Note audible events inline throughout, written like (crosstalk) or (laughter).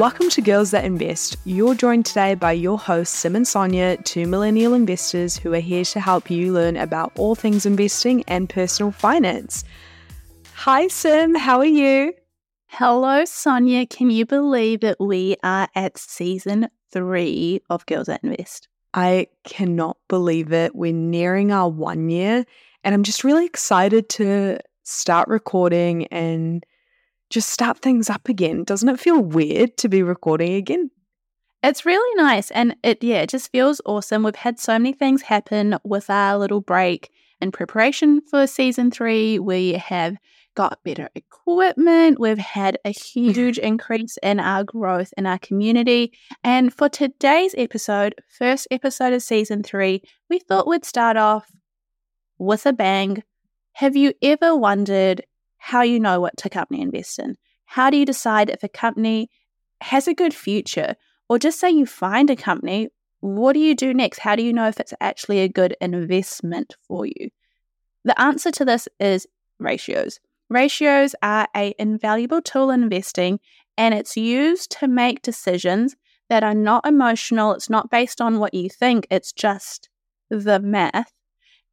Welcome to Girls That Invest. You're joined today by your hosts, Sim and Sonya, two millennial investors who are here to help you learn about all things investing and personal finance. Hi, Sim. How are you? Hello, Sonya. Can you believe that we are at season three of Girls That Invest? I cannot believe it. We're nearing our one year, and I'm just really excited to start recording and just start things up again. Doesn't it feel weird to be recording again? It's really nice. And it, yeah, it just feels awesome. We've had so many things happen with our little break in preparation for season three. We have got better equipment. We've had a huge (laughs) increase in our growth in our community. And for today's episode, first episode of season three, we thought we'd start off with a bang. Have you ever wondered how you know what to company invest in. How do you decide if a company has a good future? Or just say you find a company, what do you do next? How do you know if it's actually a good investment for you? The answer to this is ratios. Ratios are an invaluable tool in investing and it's used to make decisions that are not emotional. It's not based on what you think, it's just the math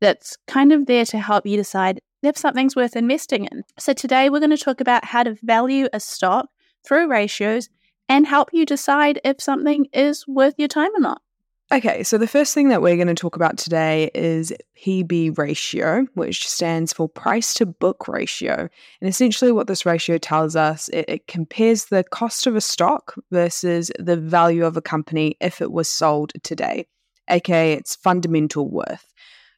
that's kind of there to help you decide if something's worth investing in. So, today we're going to talk about how to value a stock through ratios and help you decide if something is worth your time or not. Okay, so the first thing that we're going to talk about today is PB ratio, which stands for price to book ratio. And essentially, what this ratio tells us, it, it, compares the cost of a stock versus the value of a company if it was sold today, aka its fundamental worth.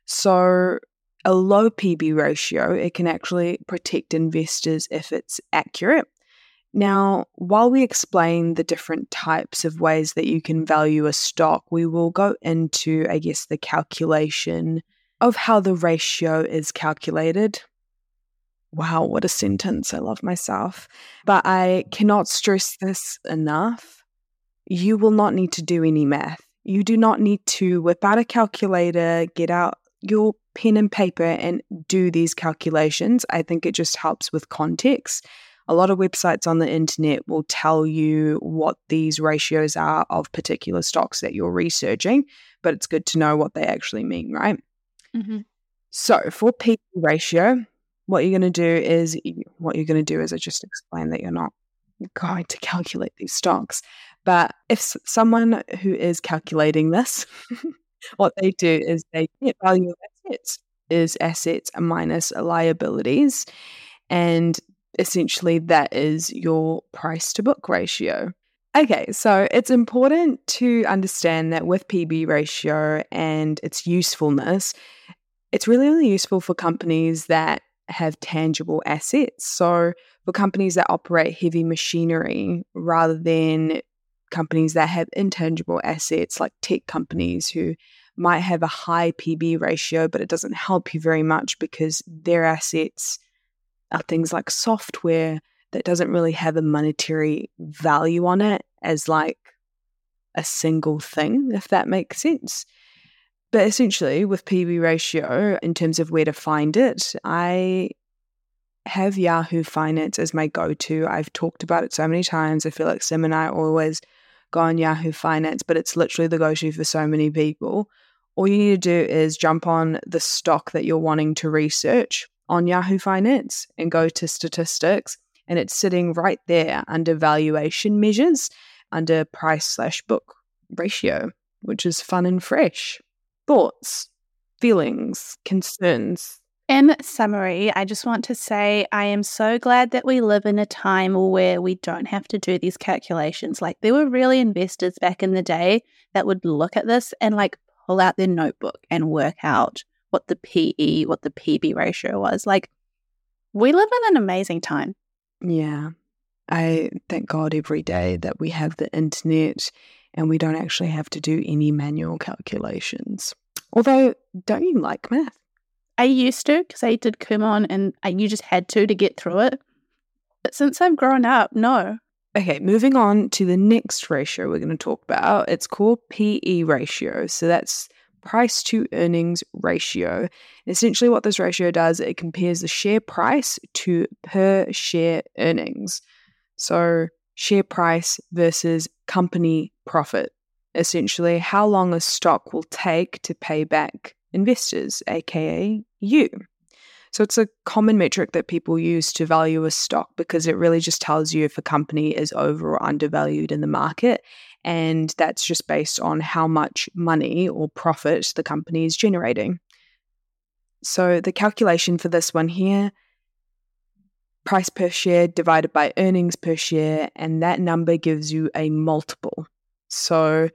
So, a low PB ratio, it can actually protect investors if it's accurate. Now, while we explain the different types of ways that you can value a stock, we will go into, I guess, the calculation of how the ratio is calculated. Wow, what a sentence. I love myself. But I cannot stress this enough. You will not need to do any math. You do not need to whip out a calculator, get out your pen and paper and do these calculations. I think it just helps with context. A lot of websites on the internet will tell you what these ratios are of particular stocks that you're researching, but it's good to know what they actually mean, right? Mm-hmm. So for P ratio, what you're going to do is what you're going to do is I just explain that you're not going to calculate these stocks. But if someone who is calculating this (laughs) what they do is they get value assets is assets minus liabilities. And essentially that is your price to book ratio. Okay, so it's important to understand that with PB ratio and its usefulness, it's really, really useful for companies that have tangible assets. So, for companies that operate heavy machinery rather than companies that have intangible assets like tech companies who might have a high PB ratio, but it doesn't help you very much because their assets are things like software that doesn't really have a monetary value on it as like a single thing, if that makes sense. But essentially, with PB ratio, in terms of where to find it, I have Yahoo Finance as my go to. I've talked about it so many times. I feel like Sim and I always go on Yahoo Finance, but it's literally the go to for so many people. All you need to do is jump on the stock that you're wanting to research on Yahoo Finance and go to statistics, and it's sitting right there under valuation measures, under price slash book ratio, which is fun and fresh. Thoughts, feelings, concerns, in summary, I just want to say I am so glad that we live in a time where we don't have to do these calculations. Like, there were really investors back in the day that would look at this and like pull out their notebook and work out what the PE, what the PB ratio was. Like, we live in an amazing time. Yeah. I thank God every day that we have the internet and we don't actually have to do any manual calculations. Although, don't you like math? I used to because I did Kumon and I, you just had to to get through it. But since I've grown up, no. Okay, moving on to the next ratio we're going to talk about. It's called PE ratio. So that's price to earnings ratio. And essentially, what this ratio does, it compares the share price to per share earnings. So, share price versus company profit. Essentially, how long a stock will take to pay back investors, aka you. So it's a common metric that people use to value a stock because it really just tells you if a company is over or undervalued in the market. And that's just based on how much money or profit the company is generating. So the calculation for this one here price per share divided by earnings per share, and that number gives you a multiple. So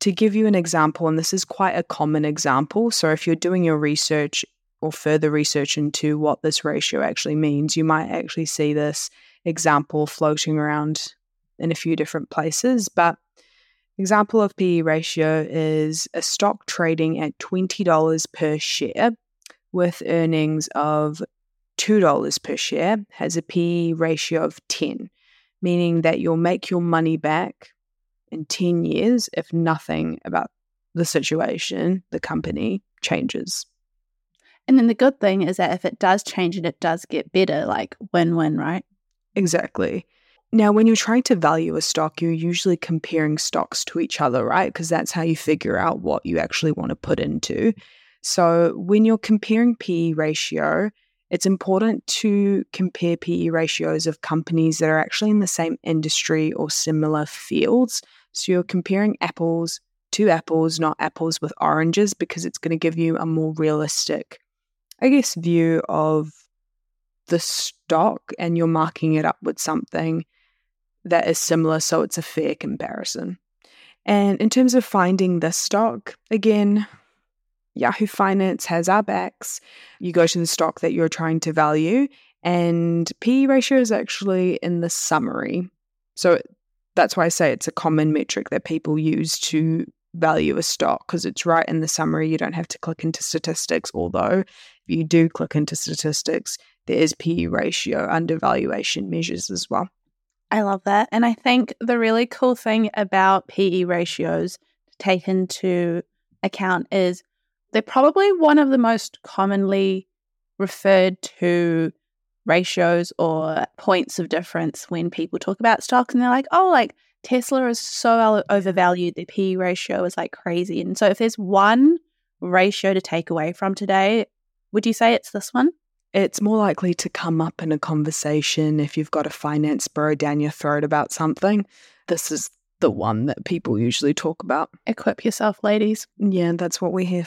to give you an example, and this is quite a common example, so if you're doing your research or further research into what this ratio actually means, you might actually see this example floating around in a few different places. But example of PE ratio is a stock trading at $20 per share with earnings of $2 per share has a PE ratio of 10, meaning that you'll make your money back in 10 years if nothing about the situation, the company changes. And then the good thing is that if it does change and it does get better, like win win, right? Exactly. Now, when you're trying to value a stock, you're usually comparing stocks to each other, right? Because that's how you figure out what you actually want to put into. So, when you're comparing PE ratio, it's important to compare PE ratios of companies that are actually in the same industry or similar fields. So you're comparing apples to apples, not apples with oranges, because it's going to give you a more realistic, I guess, view of the stock and you're marking it up with something that is similar. So it's a fair comparison. And in terms of finding the stock, again, Yahoo Finance has our backs. You go to the stock that you're trying to value, and PE ratio is actually in the summary. So that's why I say it's a common metric that people use to value a stock because it's right in the summary. You don't have to click into statistics, although you do click into statistics, there is PE ratio under valuation measures as well. I love that. And I think the really cool thing about PE ratios to take into account is they're probably one of the most commonly referred to ratios or points of difference when people talk about stocks and they're like, oh, like Tesla is so overvalued, the PE ratio is like crazy. And so if there's one ratio to take away from today, would you say it's this one? It's more likely to come up in a conversation if you've got a finance bro down your throat about something. This is the one that people usually talk about. Equip yourself, ladies. Yeah, that's what we're here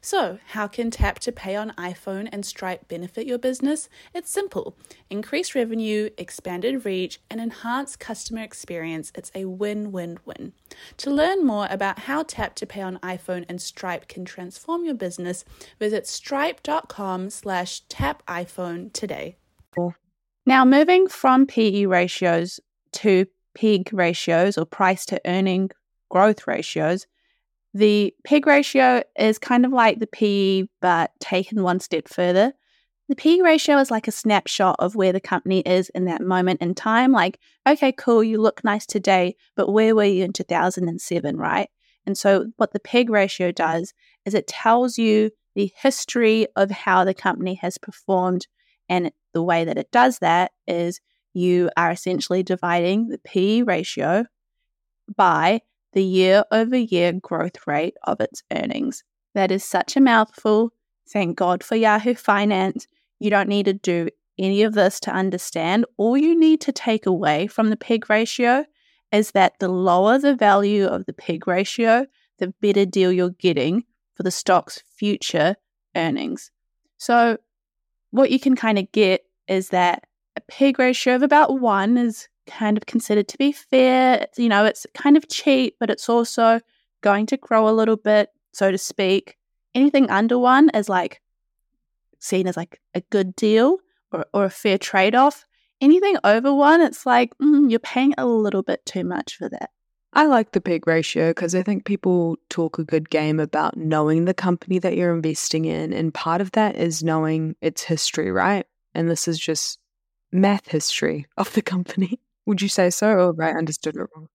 So, how can Tap to Pay on iPhone and Stripe benefit your business? It's simple increased revenue, expanded reach, and enhanced customer experience. It's a win win win. To learn more about how Tap to Pay on iPhone and Stripe can transform your business, visit stripe.com slash tap iPhone today. Now, moving from PE ratios to PEG ratios or price to earning growth ratios, the PEG ratio is kind of like the PE, but taken one step further. The PE ratio is like a snapshot of where the company is in that moment in time. Like, okay, cool, you look nice today, but where were you in 2007, right? And so, what the PEG ratio does is it tells you the history of how the company has performed. And the way that it does that is you are essentially dividing the PE ratio by the year over year growth rate of its earnings. That is such a mouthful. Thank God for Yahoo Finance. You don't need to do any of this to understand. All you need to take away from the PEG ratio is that the lower the value of the PEG ratio, the better deal you're getting for the stock's future earnings. So, what you can kind of get is that a PEG ratio of about one is kind of considered to be fair. You know, it's kind of cheap, but it's also going to grow a little bit, so to speak. Anything under one is like seen as like a good deal or, or a fair trade off. Anything over one, it's like mm, you're paying a little bit too much for that. I like the PEG ratio because I think people talk a good game about knowing the company that you're investing in. And part of that is knowing its history, right? And this is just math history of the company. Would you say so, or I understood it wrong?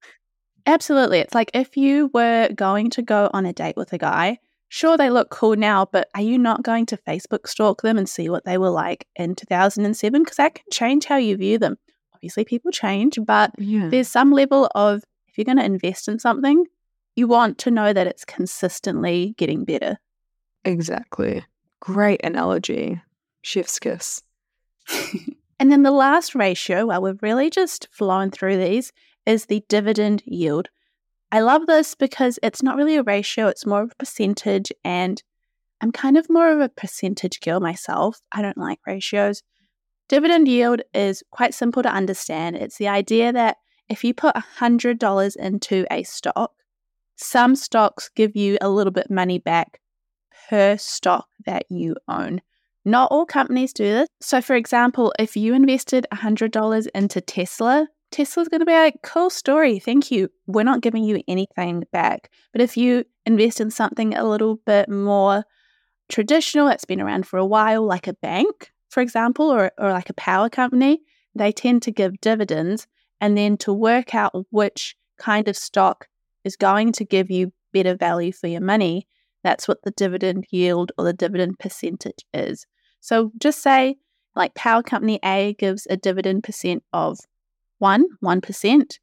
Absolutely. It's like if you were going to go on a date with a guy, sure, they look cool now, but are you not going to Facebook stalk them and see what they were like in 2007? Because that can change how you view them. Obviously, people change, but yeah. there's some level of if you're going to invest in something, you want to know that it's consistently getting better. Exactly. Great analogy. Chef's kiss. (laughs) And then the last ratio, while we've really just flown through these, is the dividend yield. I love this because it's not really a ratio, it's more of a percentage. And I'm kind of more of a percentage girl myself. I don't like ratios. Dividend yield is quite simple to understand. It's the idea that if you put $100 into a stock, some stocks give you a little bit money back per stock that you own. Not all companies do this. So, for example, if you invested $100 into Tesla, Tesla's going to be like, cool story. Thank you. We're not giving you anything back. But if you invest in something a little bit more traditional, that's been around for a while, like a bank, for example, or, or like a power company, they tend to give dividends. And then to work out which kind of stock is going to give you better value for your money, that's what the dividend yield or the dividend percentage is. So just say like power company A gives a dividend percent of one, 1%.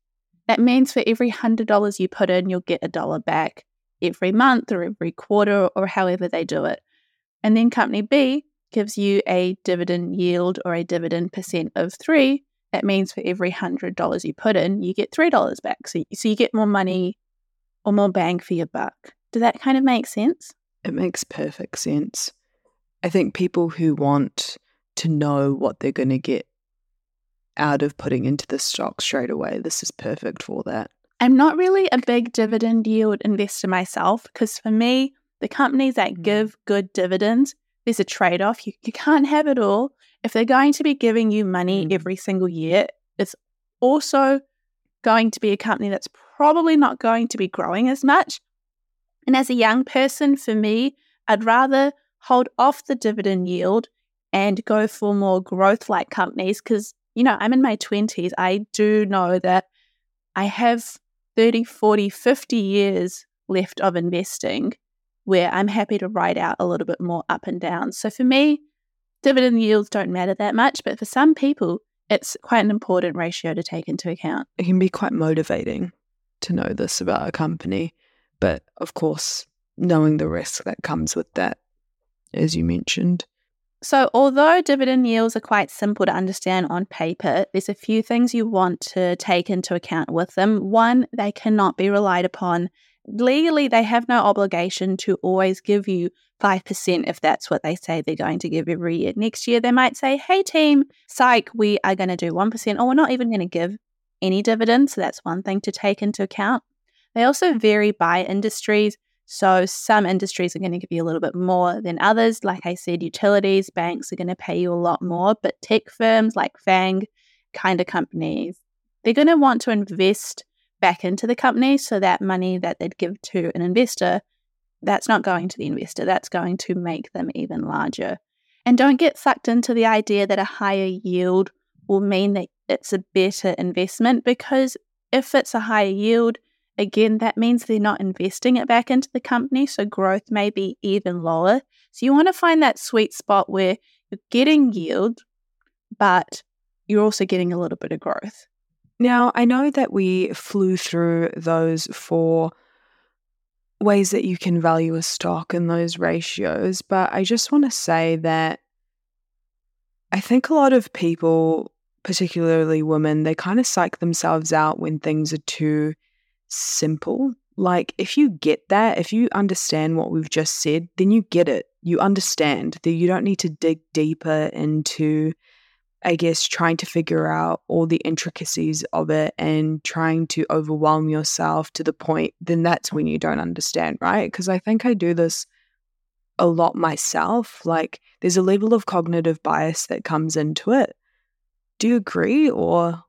That means for every $100 you put in, you'll get a dollar back every month or every quarter or however they do it. And then company B gives you a dividend yield or a dividend percent of three. That means for every $100 you put in, you get $3 back. So, so you get more money or more bang for your buck. Does that kind of make sense? It makes perfect sense. I think people who want to know what they're going to get out of putting into the stock straight away, this is perfect for that. I'm not really a big dividend yield investor myself because for me, the companies that mm. give good dividends, there's a trade off. You, you can't have it all. If they're going to be giving you money mm. every single year, it's also going to be a company that's probably not going to be growing as much. And as a young person, for me, I'd rather hold off the dividend yield and go for more growth like companies because, you know, I'm in my 20s. I do know that I have 30, 40, 50 years left of investing where I'm happy to ride out a little bit more up and down. So for me, dividend yields don't matter that much, but for some people, it's quite an important ratio to take into account. It can be quite motivating to know this about a company, but of course, knowing the risk that comes with that as you mentioned. So, although dividend yields are quite simple to understand on paper, there's a few things you want to take into account with them. One, they cannot be relied upon legally, they have no obligation to always give you 5% if that's what they say they're going to give every year. Next year, they might say, hey, team, psych, we are going to do 1%, or we're not even going to give any dividends. So that's one thing to take into account. They also vary by industries. So some industries are going to give you a little bit more than others. Like I said, utilities, banks are going to pay you a lot more, but tech firms like FANG kind of companies, they're going to want to invest back into the company. So that money that they'd give to an investor, that's not going to the investor. That's going to make them even larger. And don't get sucked into the idea that a higher yield will mean that it's a better investment because if it's a higher yield, again, that means they're not investing it back into the company. So growth may be even lower. So you want to find that sweet spot where you're getting yield, but you're also getting a little bit of growth. Now, I know that we flew through those four ways that you can value a stock and those ratios, but I just want to say that I think a lot of people, particularly women, they kind of psych themselves out when things are too simple. Like, if you get that, if you understand what we've just said, then you get it. You understand that you don't need to dig deeper into, I guess, trying to figure out all the intricacies of it and trying to overwhelm yourself to the point, then that's when you don't understand, right? Because I think I do this a lot myself. Like, there's a level of cognitive bias that comes into it. Do you agree or?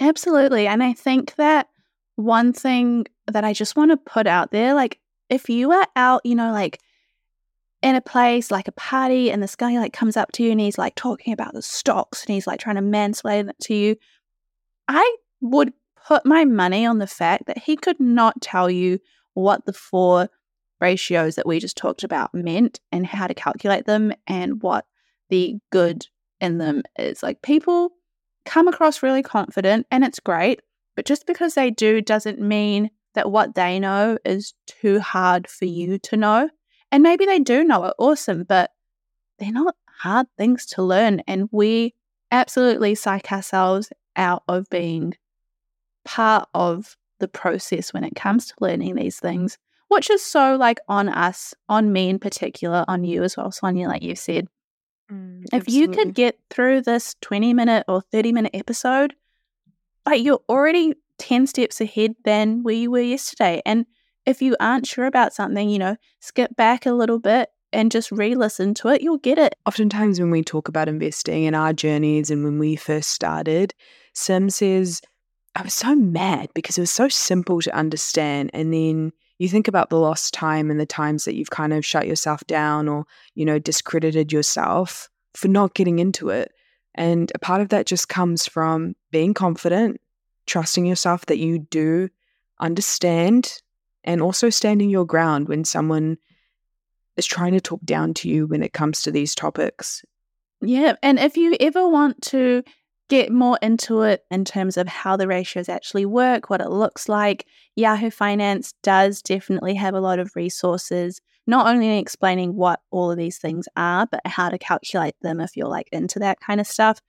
Absolutely. And I think that one thing that I just want to put out there like, if you are out, you know, like in a place like a party and this guy like comes up to you and he's like talking about the stocks and he's like trying to mansplain it to you, I would put my money on the fact that he could not tell you what the four ratios that we just talked about meant and how to calculate them and what the good in them is. Like people come across really confident and it's great. But just because they do doesn't mean that what they know is too hard for you to know. And maybe they do know it, awesome, but they're not hard things to learn. And we absolutely psych ourselves out of being part of the process when it comes to learning these things, which is so like on us, on me in particular, on you as well, Sonya, like you said. Mm, if you could get through this 20 minute or 30 minute episode like you're already 10 steps ahead than where you were yesterday. And if you aren't sure about something, you know, skip back a little bit and just re listen to it, you'll get it. Oftentimes, when we talk about investing in our journeys and when we first started, Sim says, I was so mad because it was so simple to understand. And then you think about the lost time and the times that you've kind of shut yourself down or, you know, discredited yourself for not getting into it. And a part of that just comes from being confident, trusting yourself that you do understand, and also standing your ground when someone is trying to talk down to you when it comes to these topics. Yeah. And if you ever want to get more into it in terms of how the ratios actually work, what it looks like, Yahoo Finance does definitely have a lot of resources not only explaining what all of these things are, but how to calculate them if you're like into that kind of stuff.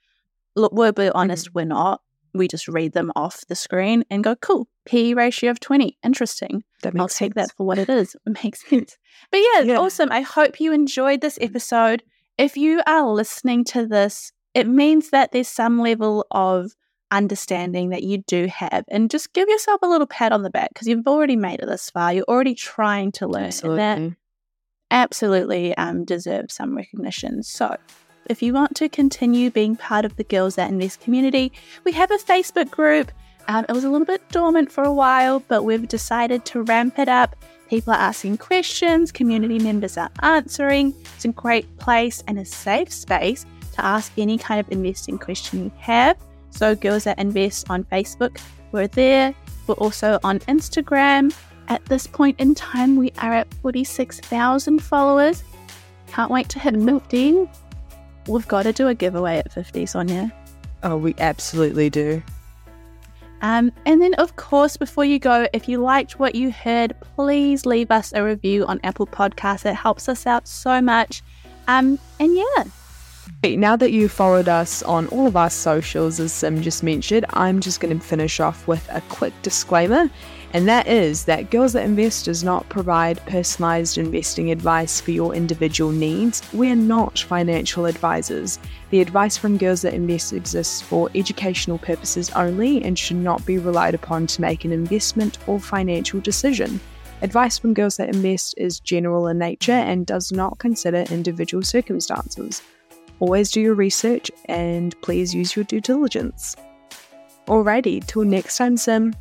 Look, we'll be honest, mm-hmm. we're not. We just read them off the screen and go, cool, P ratio of 20. Interesting. That makes I'll take that for what it is. (laughs) It makes (laughs) sense. But yeah, yeah, awesome. I hope you enjoyed this episode. If you are listening to this, it means that there's some level of understanding that you do have and just give yourself a little pat on the back because you've already made it this far. You're already trying to learn. Absolutely. And that absolutely um, deserve some recognition. So, if you want to continue being part of the Girls That Invest community, we have a Facebook group. Um, it was a little bit dormant for a while, but we've decided to ramp it up. People are asking questions, community members are answering. It's a great place and a safe space to ask any kind of investing question you have. So, Girls That Invest on Facebook, we're there. We're also on Instagram at this point in time, we are at 46,000 followers. Can't wait to hit 50. We've got to do a giveaway at 50, Sonya. Oh, we absolutely do. Um, and then, of course, before you go, if you liked what you heard, please leave us a review on Apple Podcasts. It helps us out so much. Um, and yeah. Now that you've followed us on all of our socials, as Sim just mentioned, I'm just going to finish off with a quick disclaimer And that is that Girls That Invest does not provide personalized investing advice for your individual needs. We're not financial advisors. The advice from Girls That Invest exists for educational purposes only and should not be relied upon to make an investment or financial decision. Advice from Girls That Invest is general in nature and does not consider individual circumstances. Always do your research and please use your due diligence. Alrighty, till next time, Sim.